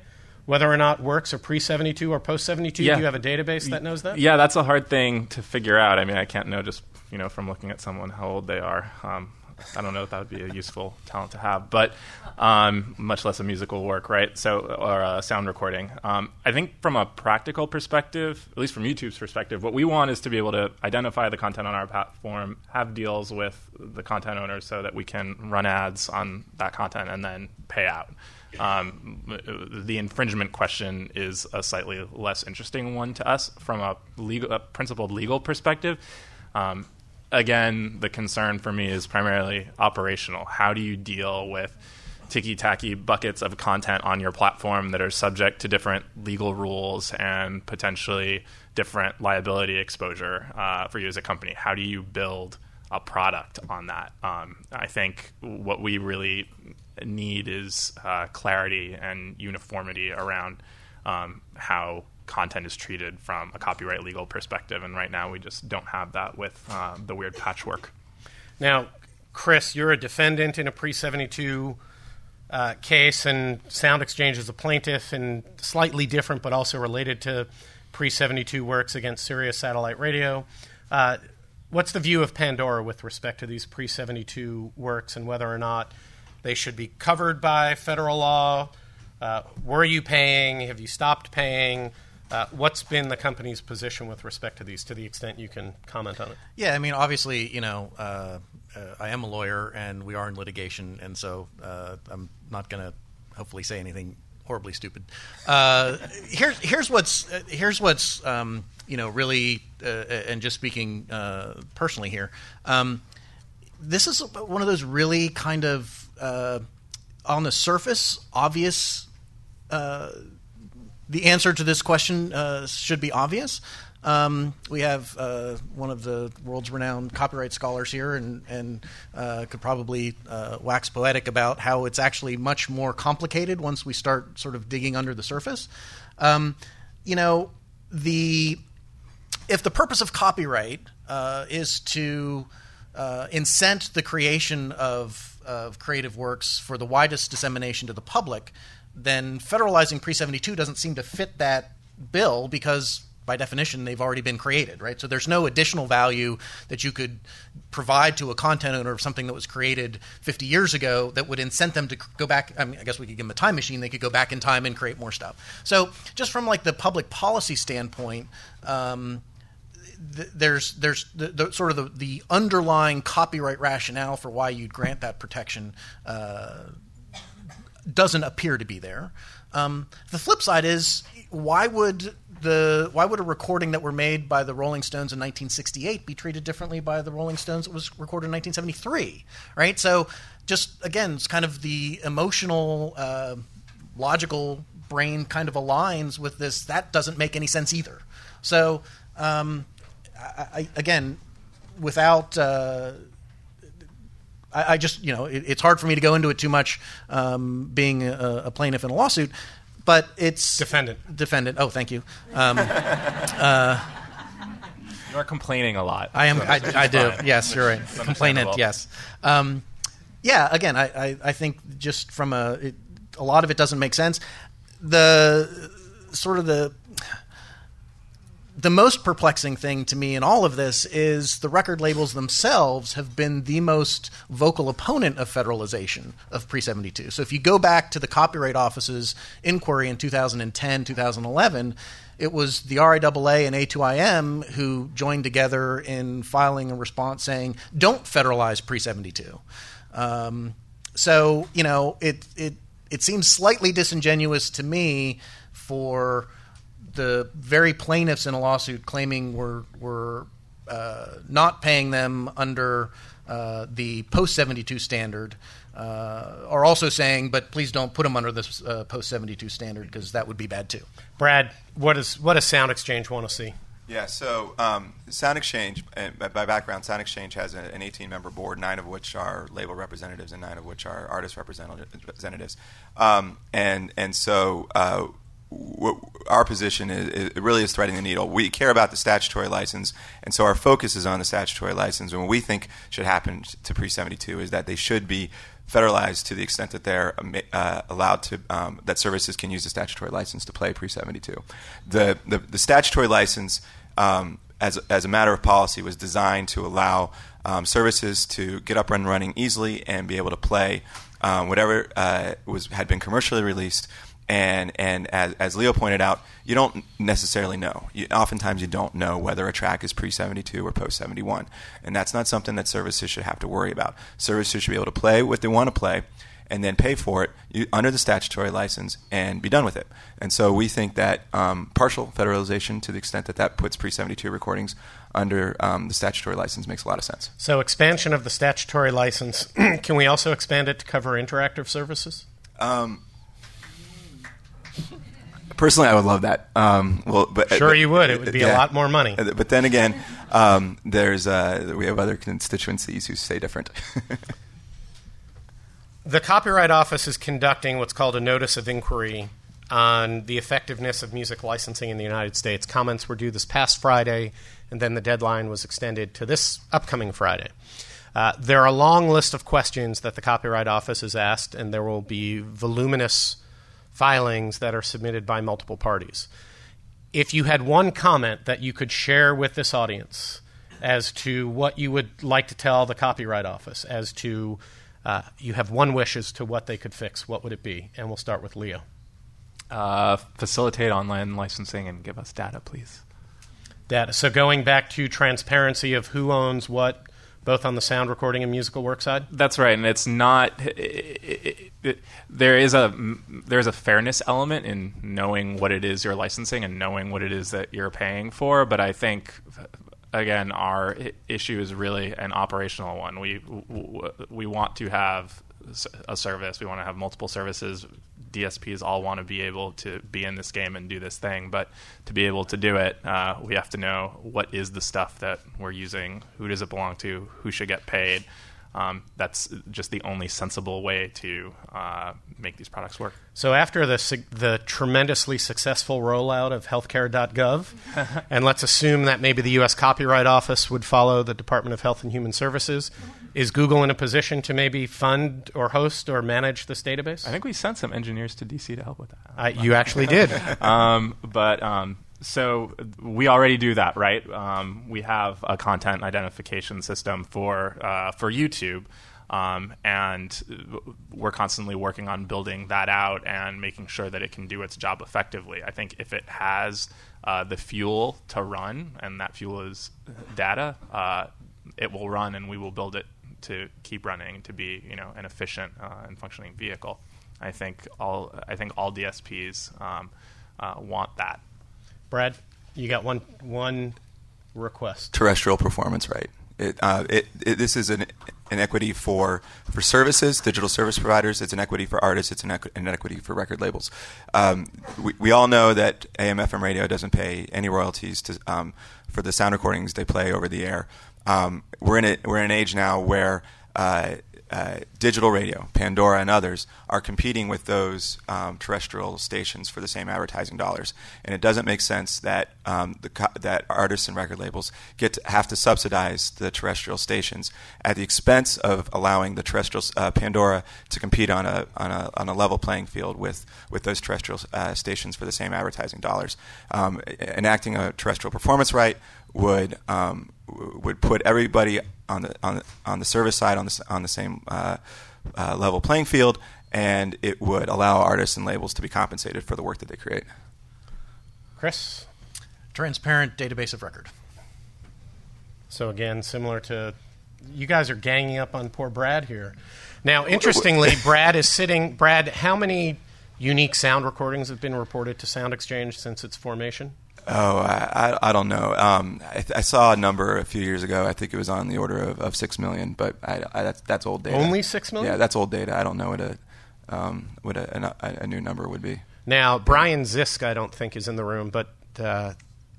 whether or not works are pre 72 or post 72? Yeah. Do you have a database that knows that? Yeah, that's a hard thing to figure out. I mean, I can't know just you know from looking at someone how old they are. Um, I don't know if that would be a useful talent to have, but um, much less a musical work, right? So, or a sound recording. Um, I think from a practical perspective, at least from YouTube's perspective, what we want is to be able to identify the content on our platform, have deals with the content owners so that we can run ads on that content and then pay out. Um, the infringement question is a slightly less interesting one to us from a legal, a principled legal perspective. Um, again, the concern for me is primarily operational. How do you deal with ticky tacky buckets of content on your platform that are subject to different legal rules and potentially different liability exposure uh, for you as a company? How do you build a product on that? Um, I think what we really need is uh, clarity and uniformity around um, how content is treated from a copyright legal perspective. And right now, we just don't have that with uh, the weird patchwork. Now, Chris, you're a defendant in a pre 72 uh, case, and Sound Exchange is a plaintiff, and slightly different, but also related to pre 72 works against Sirius Satellite Radio. Uh, what's the view of Pandora with respect to these pre 72 works and whether or not they should be covered by federal law? Uh, were you paying? Have you stopped paying? Uh, what's been the company's position with respect to these, to the extent you can comment on it? Yeah, I mean, obviously, you know, uh, uh, I am a lawyer, and we are in litigation, and so uh, I'm not going to hopefully say anything horribly stupid. Uh, here's here's what's uh, here's what's um, you know really, and just speaking personally here, um, this is one of those really kind of on the surface obvious the answer to this question uh, should be obvious. Um, we have uh, one of the world's renowned copyright scholars here, and, and uh, could probably uh, wax poetic about how it's actually much more complicated once we start sort of digging under the surface. Um, you know, the if the purpose of copyright uh, is to uh, incent the creation of, of creative works for the widest dissemination to the public, then federalizing pre 72 doesn't seem to fit that bill because by definition they've already been created right? So there's no additional value that you could provide to a content owner of something that was created 50 years ago that would incent them to go back I, mean, I guess we could give them a time machine. They could go back in time and create more stuff. So just from like the public policy standpoint um, there's there's the, the, sort of the, the underlying copyright rationale for why you'd grant that protection uh, doesn't appear to be there. Um, the flip side is why would the why would a recording that were made by the Rolling Stones in 1968 be treated differently by the Rolling Stones that was recorded in 1973? Right. So just again, it's kind of the emotional, uh, logical brain kind of aligns with this. That doesn't make any sense either. So um, I, I, again, without uh, I, I just, you know, it, it's hard for me to go into it too much, um, being a, a, plaintiff in a lawsuit. But it's defendant. Defendant. Oh, thank you. Um, uh, you're complaining a lot. I am. So I, I do. Yes, you're right. Complainant. Yes. Um, yeah. Again, I, I, I, think just from a it, a lot of it doesn't make sense. The sort of the the most perplexing thing to me in all of this is the record labels themselves have been the most vocal opponent of federalization of pre 72. So if you go back to the Copyright Office's inquiry in 2010, 2011, it was the RIAA and A2IM who joined together in filing a response saying, don't federalize pre 72. Um, so, you know, it, it, it seems slightly disingenuous to me for the very plaintiffs in a lawsuit claiming we're, we're uh, not paying them under uh, the post 72 standard uh, are also saying, but please don't put them under this uh, post 72 standard because that would be bad too. Brad, what, is, what does Sound Exchange want to see? Yeah, so um, Sound Exchange, by background, Sound Exchange has an 18 member board, nine of which are label representatives and nine of which are artist representatives. Um, and, and so uh, our position is, it really is threading the needle. We care about the statutory license, and so our focus is on the statutory license. And what we think should happen to pre seventy two is that they should be federalized to the extent that they're uh, allowed to um, that services can use the statutory license to play pre seventy two. The, the the statutory license. Um, as, as a matter of policy, was designed to allow um, services to get up and running easily and be able to play um, whatever uh, was had been commercially released and and as, as Leo pointed out, you don't necessarily know. You, oftentimes, you don't know whether a track is pre seventy two or post seventy one, and that's not something that services should have to worry about. Services should be able to play what they want to play, and then pay for it you, under the statutory license and be done with it. And so we think that um, partial federalization, to the extent that that puts pre seventy two recordings under um, the statutory license, makes a lot of sense. So expansion of the statutory license. can we also expand it to cover interactive services? Um, Personally, I would love that. Um, well, but sure, but, you would. It would be yeah. a lot more money. But then again, um, there's uh, we have other constituencies who say different. the Copyright Office is conducting what's called a notice of inquiry on the effectiveness of music licensing in the United States. Comments were due this past Friday, and then the deadline was extended to this upcoming Friday. Uh, there are a long list of questions that the Copyright Office has asked, and there will be voluminous filings that are submitted by multiple parties. If you had one comment that you could share with this audience as to what you would like to tell the Copyright Office, as to uh, you have one wish as to what they could fix, what would it be? And we'll start with Leo. Uh, facilitate online licensing and give us data, please. Data. So going back to transparency of who owns what, both on the sound recording and musical work side. That's right, and it's not. It, it, there is a there's a fairness element in knowing what it is you're licensing and knowing what it is that you're paying for. But I think again, our issue is really an operational one. We we want to have a service. We want to have multiple services DSPs all want to be able to be in this game and do this thing, but to be able to do it, uh, we have to know what is the stuff that we're using, who does it belong to, who should get paid. Um, that's just the only sensible way to uh, make these products work. So, after the the tremendously successful rollout of healthcare.gov, and let's assume that maybe the U.S. Copyright Office would follow the Department of Health and Human Services, is Google in a position to maybe fund or host or manage this database? I think we sent some engineers to DC to help with that. Uh, you actually did. um, but um, so we already do that, right? Um, we have a content identification system for uh, for YouTube. Um, and we're constantly working on building that out and making sure that it can do its job effectively. I think if it has uh, the fuel to run, and that fuel is data, uh, it will run, and we will build it to keep running to be you know an efficient uh, and functioning vehicle. I think all I think all DSPs um, uh, want that. Brad, you got one one request. Terrestrial performance right. It, uh, it, it, this is an, equity for, for services, digital service providers. It's an equity for artists. It's an equity for record labels. Um, we, we all know that AM/FM radio doesn't pay any royalties to, um, for the sound recordings they play over the air. Um, we're in a, we're in an age now where uh, uh, digital radio, Pandora, and others are competing with those um, terrestrial stations for the same advertising dollars, and it doesn't make sense that um, the co- that artists and record labels get to have to subsidize the terrestrial stations at the expense of allowing the terrestrial uh, Pandora to compete on a, on a on a level playing field with with those terrestrial uh, stations for the same advertising dollars. Um, enacting a terrestrial performance right would um, would put everybody on the on the, on the service side on the on the same uh, uh, level playing field, and it would allow artists and labels to be compensated for the work that they create. Chris, transparent database of record. So again, similar to you guys are ganging up on poor Brad here. Now, interestingly, Brad is sitting. Brad, how many unique sound recordings have been reported to Sound Exchange since its formation? Oh, I, I, don't know. Um, I, I, saw a number a few years ago. I think it was on the order of, of six million, but I, I, that's that's old data. Only six million? Yeah, that's old data. I don't know what a um, what a, a, a, new number would be. Now, Brian Zisk, I don't think is in the room, but uh,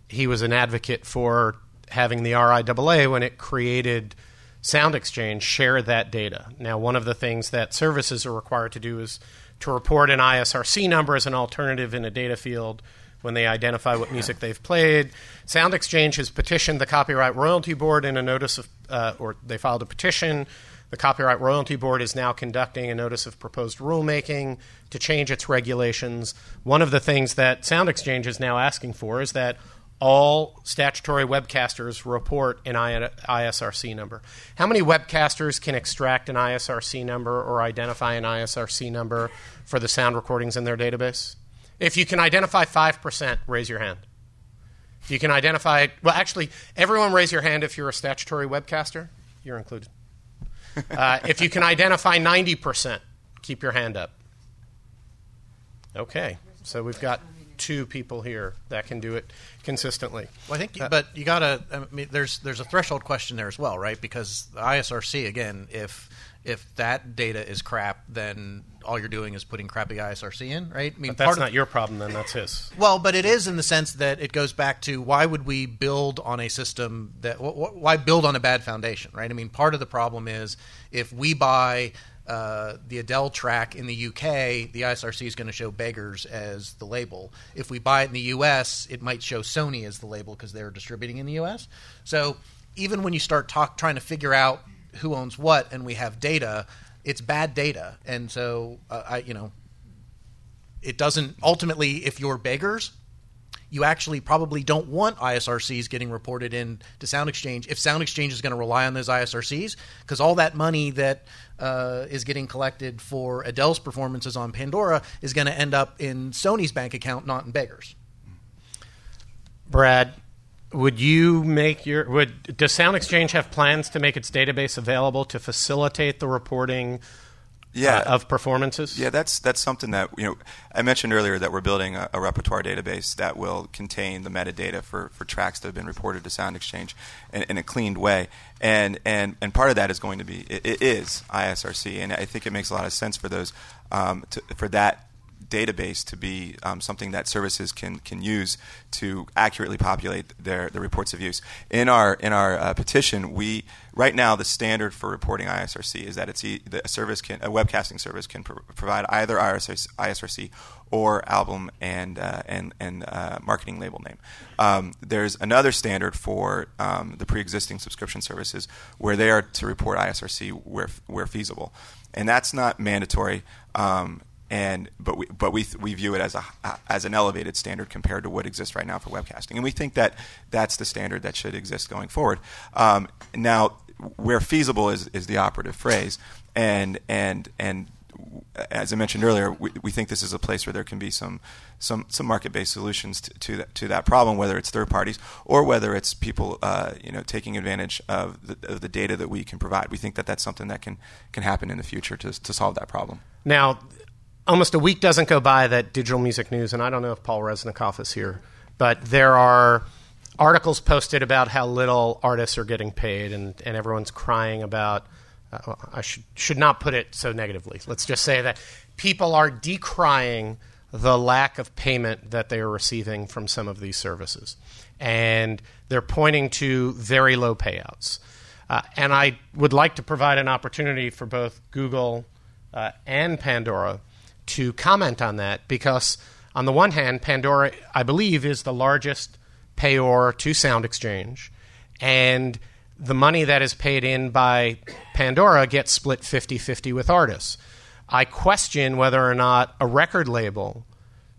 he was an advocate for having the RIAA when it created Sound Exchange share that data. Now, one of the things that services are required to do is to report an ISRC number as an alternative in a data field when they identify what music they've played. Sound Exchange has petitioned the Copyright Royalty Board in a notice of, uh, or they filed a petition. The Copyright Royalty Board is now conducting a notice of proposed rulemaking to change its regulations. One of the things that Sound Exchange is now asking for is that all statutory webcasters report an ISRC number. How many webcasters can extract an ISRC number or identify an ISRC number for the sound recordings in their database? If you can identify 5%, raise your hand. If you can identify, well, actually, everyone raise your hand if you're a statutory webcaster. You're included. Uh, if you can identify 90%, keep your hand up. Okay, so we've got two people here that can do it consistently. Well, I think, uh, but you got to. I mean, there's there's a threshold question there as well, right? Because the ISRC again, if if that data is crap, then all you're doing is putting crappy ISRC in, right? I mean, but that's not your problem, then that's his. Well, but it is in the sense that it goes back to why would we build on a system that why build on a bad foundation, right? I mean, part of the problem is if we buy uh, the Adele track in the UK, the ISRC is going to show Beggars as the label. If we buy it in the US, it might show Sony as the label because they're distributing in the US. So even when you start talk, trying to figure out who owns what and we have data, it's bad data. And so, uh, I, you know, it doesn't ultimately, if you're beggars, you actually probably don't want ISRCs getting reported in to Sound Exchange if Sound Exchange is going to rely on those ISRCs because all that money that uh, is getting collected for Adele's performances on Pandora is going to end up in Sony's bank account, not in Beggars. Brad, would you make your would does Sound Exchange have plans to make its database available to facilitate the reporting yeah. Uh, of performances? Yeah, that's that's something that you know. I mentioned earlier that we're building a, a, repertoire database that will contain the metadata for, for tracks that have been reported to Sound Exchange in, in a cleaned way, and and and part of that is going to be it, it is ISRC, and I think it makes a lot of sense for those um, to, for that database to be um, something that services can can use to accurately populate their, their reports of use. In our in our uh, petition, we right now the standard for reporting ISRC is that it's e- a service can a webcasting service can pro- provide either ISRC, ISRC or album and uh, and and uh, marketing label name. Um, there's another standard for um, the pre-existing subscription services where they are to report ISRC where where feasible, and that's not mandatory. Um, and but we but we we view it as a as an elevated standard compared to what exists right now for webcasting, and we think that that's the standard that should exist going forward. Um, now, where feasible is is the operative phrase, and and and as I mentioned earlier, we, we think this is a place where there can be some some, some market based solutions to to that, to that problem, whether it's third parties or whether it's people uh, you know taking advantage of the, of the data that we can provide. We think that that's something that can can happen in the future to to solve that problem. Now, almost a week doesn't go by that Digital Music News, and I don't know if Paul Resnikoff is here, but there are articles posted about how little artists are getting paid, and, and everyone's crying about. Uh, well, I should should not put it so negatively. Let's just say that people are decrying the lack of payment that they are receiving from some of these services, and they're pointing to very low payouts. Uh, and I would like to provide an opportunity for both Google uh, and Pandora to comment on that because, on the one hand, Pandora, I believe, is the largest payor to Sound Exchange, and the money that is paid in by Pandora gets split 50 50 with artists. I question whether or not a record label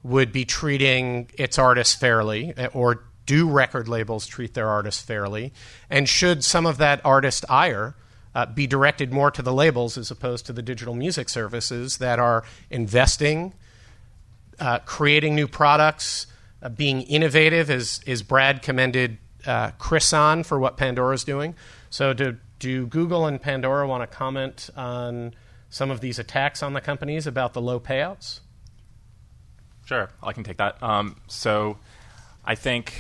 would be treating its artists fairly, or do record labels treat their artists fairly, and should some of that artist ire uh, be directed more to the labels as opposed to the digital music services that are investing, uh, creating new products, uh, being innovative, as, as Brad commended uh, Chris on for what Pandora is doing. So, do, do Google and Pandora want to comment on some of these attacks on the companies about the low payouts? Sure, I can take that. Um, so, I think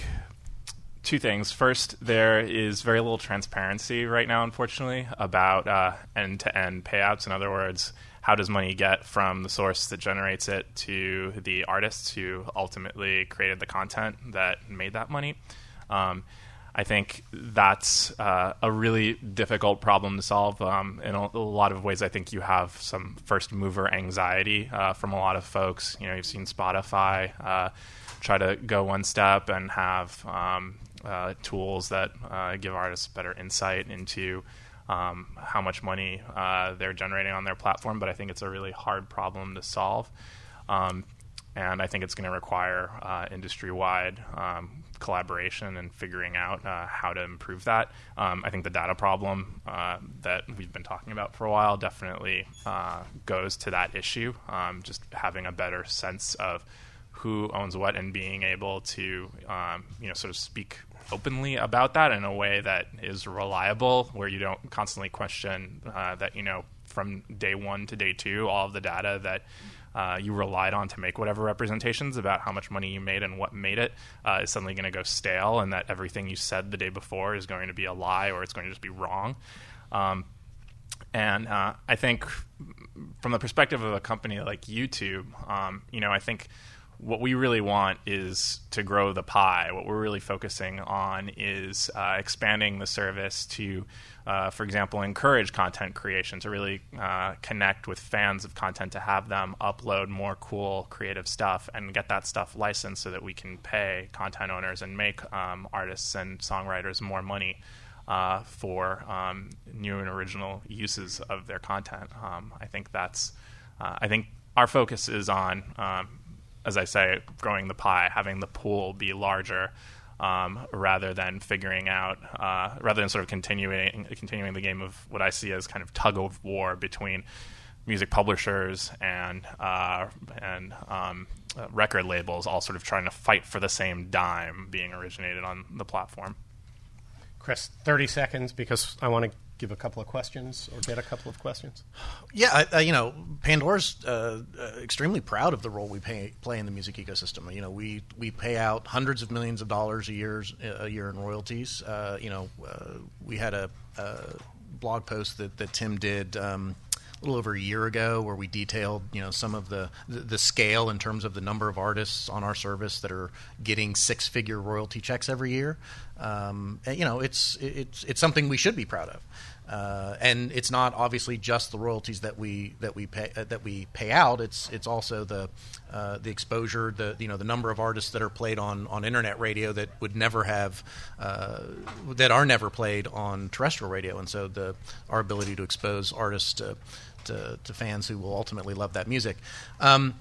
two things. First, there is very little transparency right now, unfortunately, about end to end payouts. In other words, how does money get from the source that generates it to the artists who ultimately created the content that made that money? Um, I think that's uh, a really difficult problem to solve. Um, in a, a, lot of ways, I think you have some first mover anxiety uh, from a lot of folks. You know, you've seen Spotify. Uh, try to go one step and have um, uh, tools that uh, give artists better insight into um, how much money uh, they're generating on their platform. But I think it's a really hard problem to solve. Um, and I think it's going to require uh, industry-wide um, collaboration and figuring out uh, how to improve that. Um, I think the data problem uh, that we've been talking about for a while definitely goes to that issue. Um, just having a better sense of who owns what and being able to, um, you know, sort of speak openly about that in a way that is reliable, where you don't constantly question uh, that, you know, from day one to day two, all of the data that uh, you relied on to make whatever representations about how much money you made and what made it uh, is suddenly going to go stale, and that everything you said the day before is going to be a lie or it's going to just be wrong. Um, and uh, I think, from the perspective of a company like YouTube, um, you know, I think what we really want is to grow the pie. What we're really focusing on is uh, expanding the service to, uh, for example, encourage content creation, to really uh, connect with fans of content, to have them upload more cool, creative stuff and get that stuff licensed so that we can pay content owners and make um, artists and songwriters more money. Uh, for um, new and original uses of their content, um, I think that's. Uh, I think our focus is on um, as I say, growing the pie, having the pool be larger, um, rather than figuring out, uh, rather than sort of continuing continuing the game of what I see as kind of tug of war between music publishers and uh, and um, record labels, all sort of trying to fight for the same dime being originated on the platform. Chris, thirty seconds because I want to give a couple of questions or get a couple of questions? Yeah, uh, you know, Pandora's uh, uh, extremely proud of the role we pay, play in the music ecosystem. You know, we we pay out hundreds of millions of dollars a year a year in royalties. Uh, you know, uh, we had a, a, blog post that, that Tim did. Um, a little over a year ago, where we detailed, you know, some of the, the, the scale in terms of the number of artists on our service that are getting six-figure royalty checks every year. Um, you know, it's it's it's something we should be proud of. Uh, and it's not obviously just the royalties that we that we pay uh, that we pay out. It's it's also the uh, the exposure, the you know the number of artists that are played on, on internet radio that would never have uh, that are never played on terrestrial radio, and so the our ability to expose artists to to, to fans who will ultimately love that music. Um,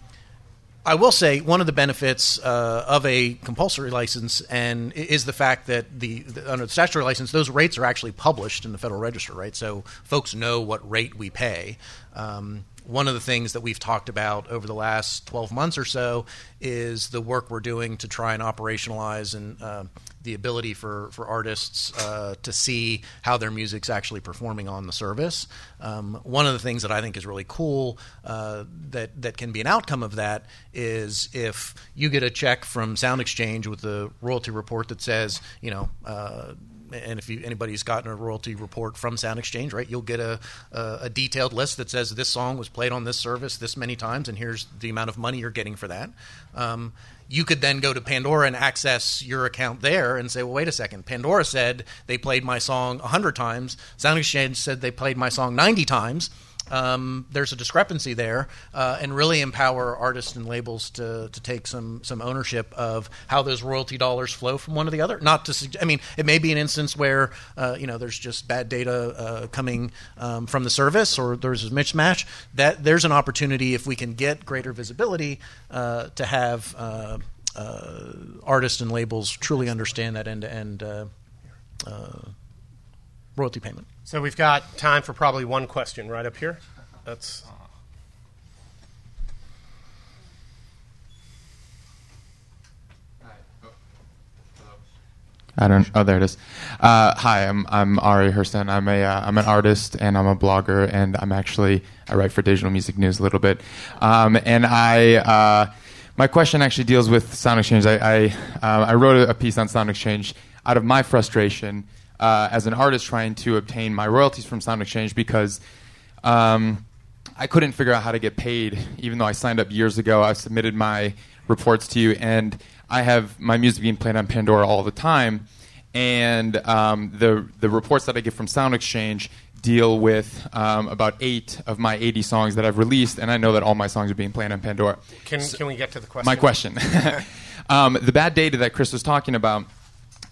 I will say one of the benefits uh, of a compulsory license and is the fact that the, the, under the statutory license those rates are actually published in the Federal Register, right? So folks know what rate we pay. Um, one of the things that we've talked about over the last 12 months or so is the work we're doing to try and operationalize and uh, the ability for, for artists uh, to see how their music's actually performing on the service. Um, one of the things that I think is really cool uh, that, that can be an outcome of that is if you get a check from Sound Exchange with a royalty report that says, you know, uh, and if you, anybody's gotten a royalty report from Sound Exchange, right, you'll get a, a, a, detailed list that says this song was played on this service this many times, and here's the amount of money you're getting for that. Um, you could then go to Pandora and access your account there and say, well, wait a second. Pandora said they played my song 100 times. Sound Exchange said they played my song 90 times um, there's a discrepancy there, uh, and really empower artists and labels to, to take some some ownership of how those royalty dollars flow from one to the other. Not to, I mean, it may be an instance where uh, you know there's just bad data uh, coming um, from the service, or there's a mismatch. That there's an opportunity if we can get greater visibility uh, to have. Uh, uh, artists and labels truly understand that end to end royalty payment. So we've got time for probably one question right up here. That's. I don't. Oh, there it is. Uh, hi, I'm I'm Ari Herstand. I'm a am uh, an artist and I'm a blogger and I'm actually I write for Digital Music News a little bit. Um, and I uh, my question actually deals with Sound Exchange. I I, uh, I wrote a piece on Sound Exchange out of my frustration uh, as an artist trying to obtain my royalties from Sound Exchange because um, I couldn't figure out how to get paid, even though I signed up years ago. I submitted my reports to you, and I have my music being played on Pandora all the time. And um, the the reports that I get from Sound Exchange deal with um, about eight of my 80 songs that I've released, and I know that all my songs are being played on Pandora. Can, so, can we get to the question? My question. Um, the bad data that Chris was talking about.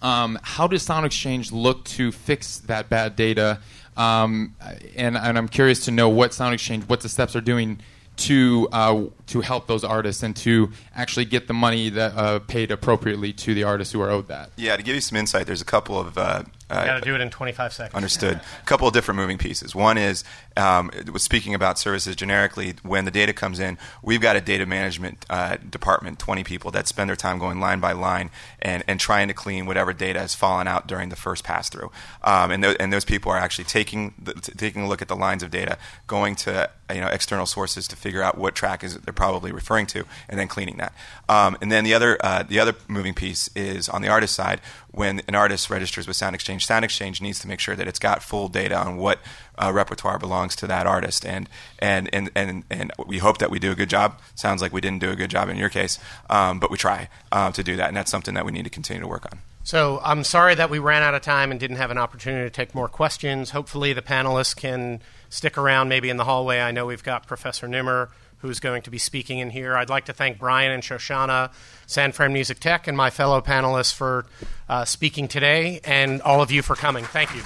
Um, how does Sound Exchange look to fix that bad data? Um, and, and I'm curious to know what Sound Exchange, what the steps are doing to uh, to help those artists and to actually get the money that uh, paid appropriately to the artists who are owed that. Yeah, to give you some insight, there's a couple of uh, uh, got to do it in 25 seconds. Understood. A couple of different moving pieces. One is um, speaking about services generically. When the data comes in, we've got a data management uh, department, 20 people that spend their time going line by line and, and trying to clean whatever data has fallen out during the first pass through. Um, and, th- and those people are actually taking the, t- taking a look at the lines of data, going to you know external sources to figure out what track is they're probably referring to, and then cleaning that. Um, and then the other uh, the other moving piece is on the artist side when an artist registers with Sound Exchange, Sound Exchange needs to make sure that it's got full data on what uh, repertoire belongs to that artist, and, and and and and we hope that we do a good job. Sounds like we didn't do a good job in your case, um, but we try uh, to do that, and that's something that we need to continue to work on. So I'm sorry that we ran out of time and didn't have an opportunity to take more questions. Hopefully, the panelists can stick around, maybe in the hallway. I know we've got Professor Nimmer who's going to be speaking in here. I'd like to thank Brian and Shoshana, San Fran Music Tech, and my fellow panelists for uh, speaking today, and all of you for coming. Thank you.